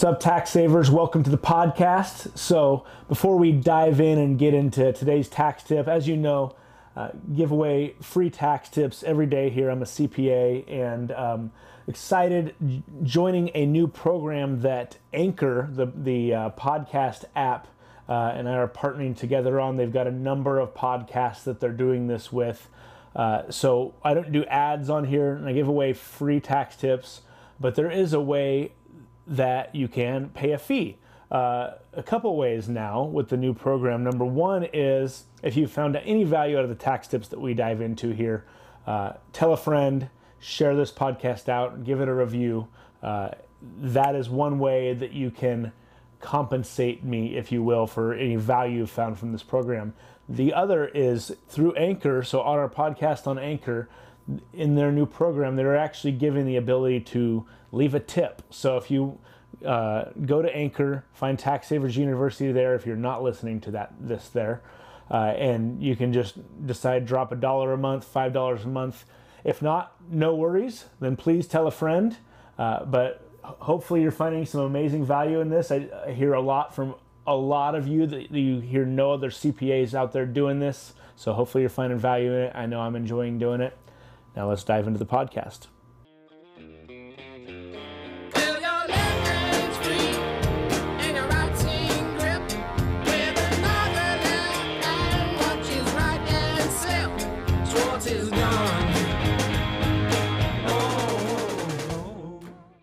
What's up, tax savers? Welcome to the podcast. So, before we dive in and get into today's tax tip, as you know, uh, give away free tax tips every day here. I'm a CPA and um, excited joining a new program that Anchor, the the uh, podcast app, uh, and I are partnering together on. They've got a number of podcasts that they're doing this with. Uh, so I don't do ads on here, and I give away free tax tips. But there is a way that you can pay a fee. Uh, a couple ways now with the new program. Number one is if you found any value out of the tax tips that we dive into here, uh, tell a friend, share this podcast out, give it a review. Uh, that is one way that you can compensate me, if you will, for any value found from this program. The other is through Anchor. So, on our podcast on Anchor, in their new program, they're actually giving the ability to leave a tip. So, if you uh, go to Anchor, find Tax Savers University there if you're not listening to that this there, uh, and you can just decide drop a dollar a month, five dollars a month. If not, no worries. Then please tell a friend. Uh, but hopefully you're finding some amazing value in this. I, I, hear a lot from a lot of you that you hear no other CPAs out there doing this. So hopefully you're finding value in it. I know I'm enjoying doing it. Now let's dive into the podcast.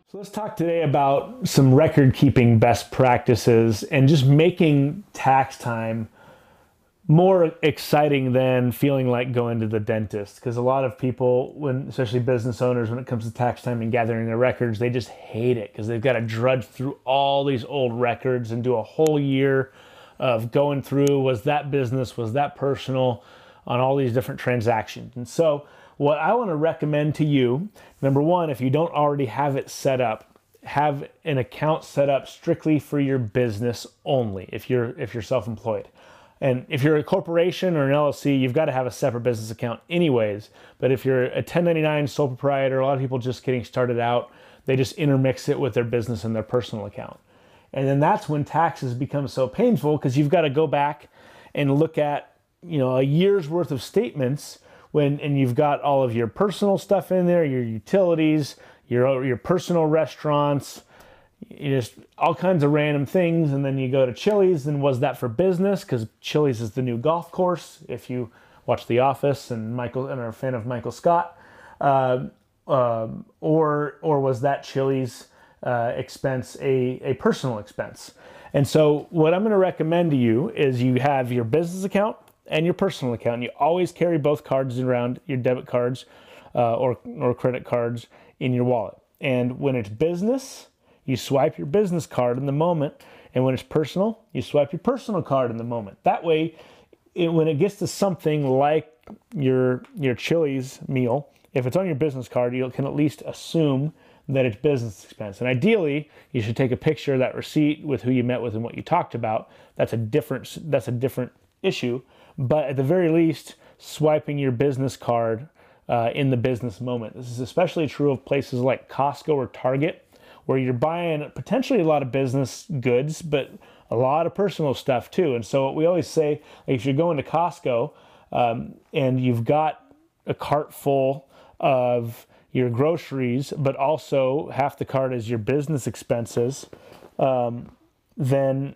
So let's talk today about some record keeping best practices and just making tax time more exciting than feeling like going to the dentist because a lot of people when especially business owners when it comes to tax time and gathering their records they just hate it because they've got to drudge through all these old records and do a whole year of going through was that business was that personal on all these different transactions and so what I want to recommend to you, number one, if you don't already have it set up, have an account set up strictly for your business only if you're if you're self-employed. And if you're a corporation or an LLC, you've got to have a separate business account anyways. But if you're a 1099 sole proprietor, a lot of people just getting started out, they just intermix it with their business and their personal account. And then that's when taxes become so painful because you've got to go back and look at, you know, a year's worth of statements when and you've got all of your personal stuff in there, your utilities, your your personal restaurants, you just all kinds of random things, and then you go to Chili's. And was that for business? Because Chili's is the new golf course. If you watch The Office and Michael and are a fan of Michael Scott, uh, uh, or or was that Chili's uh, expense a a personal expense? And so, what I'm going to recommend to you is you have your business account and your personal account. And you always carry both cards around, your debit cards uh, or, or credit cards in your wallet. And when it's business, you swipe your business card in the moment. And when it's personal, you swipe your personal card in the moment. That way, it, when it gets to something like your your Chili's meal, if it's on your business card, you can at least assume that it's business expense. And ideally, you should take a picture of that receipt with who you met with and what you talked about. That's a different that's a different issue but at the very least, swiping your business card uh, in the business moment. This is especially true of places like Costco or Target, where you're buying potentially a lot of business goods, but a lot of personal stuff too. And so, we always say, if you're going to Costco um, and you've got a cart full of your groceries, but also half the cart is your business expenses, um, then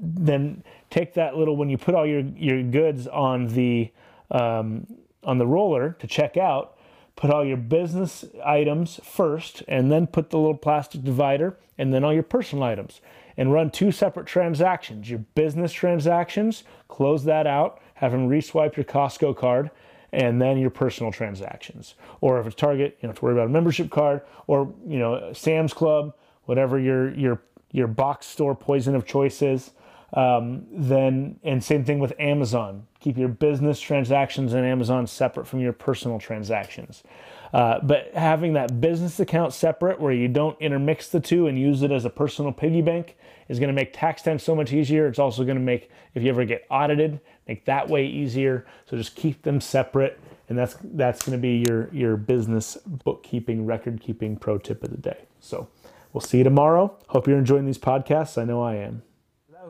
then take that little when you put all your your goods on the um, on the roller to check out put all your business items first and then put the little plastic divider and then all your personal items and run two separate transactions your business transactions close that out have them reswipe your costco card and then your personal transactions. Or if it's target you don't have to worry about a membership card or you know sam's club whatever your your your box store poison of choice is um, then, and same thing with Amazon. Keep your business transactions in Amazon separate from your personal transactions. Uh, but having that business account separate where you don't intermix the two and use it as a personal piggy bank is going to make tax time so much easier. It's also going to make, if you ever get audited, make that way easier. So just keep them separate. And that's that's going to be your your business bookkeeping, record keeping pro tip of the day. So We'll see you tomorrow. Hope you're enjoying these podcasts. I know I am.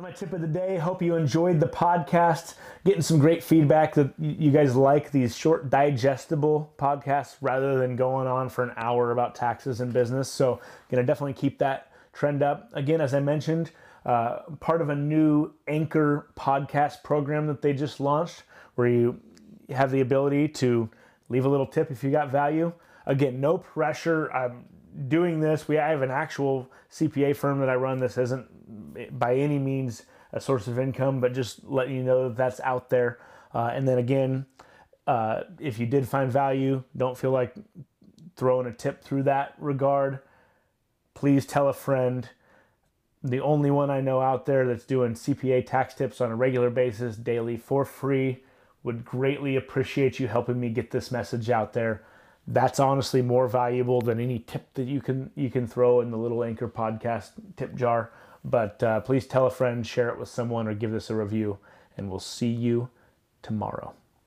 My tip of the day. Hope you enjoyed the podcast. Getting some great feedback that you guys like these short, digestible podcasts rather than going on for an hour about taxes and business. So, to definitely keep that trend up. Again, as I mentioned, uh, part of a new Anchor podcast program that they just launched where you have the ability to leave a little tip if you got value. Again, no pressure. I'm doing this. We I have an actual CPA firm that I run. This isn't by any means a source of income, but just letting you know that that's out there. Uh, and then again, uh, if you did find value, don't feel like throwing a tip through that regard. Please tell a friend. The only one I know out there that's doing CPA tax tips on a regular basis daily for free would greatly appreciate you helping me get this message out there. That's honestly more valuable than any tip that you can you can throw in the little anchor podcast tip jar. But uh, please tell a friend, share it with someone, or give this a review, and we'll see you tomorrow.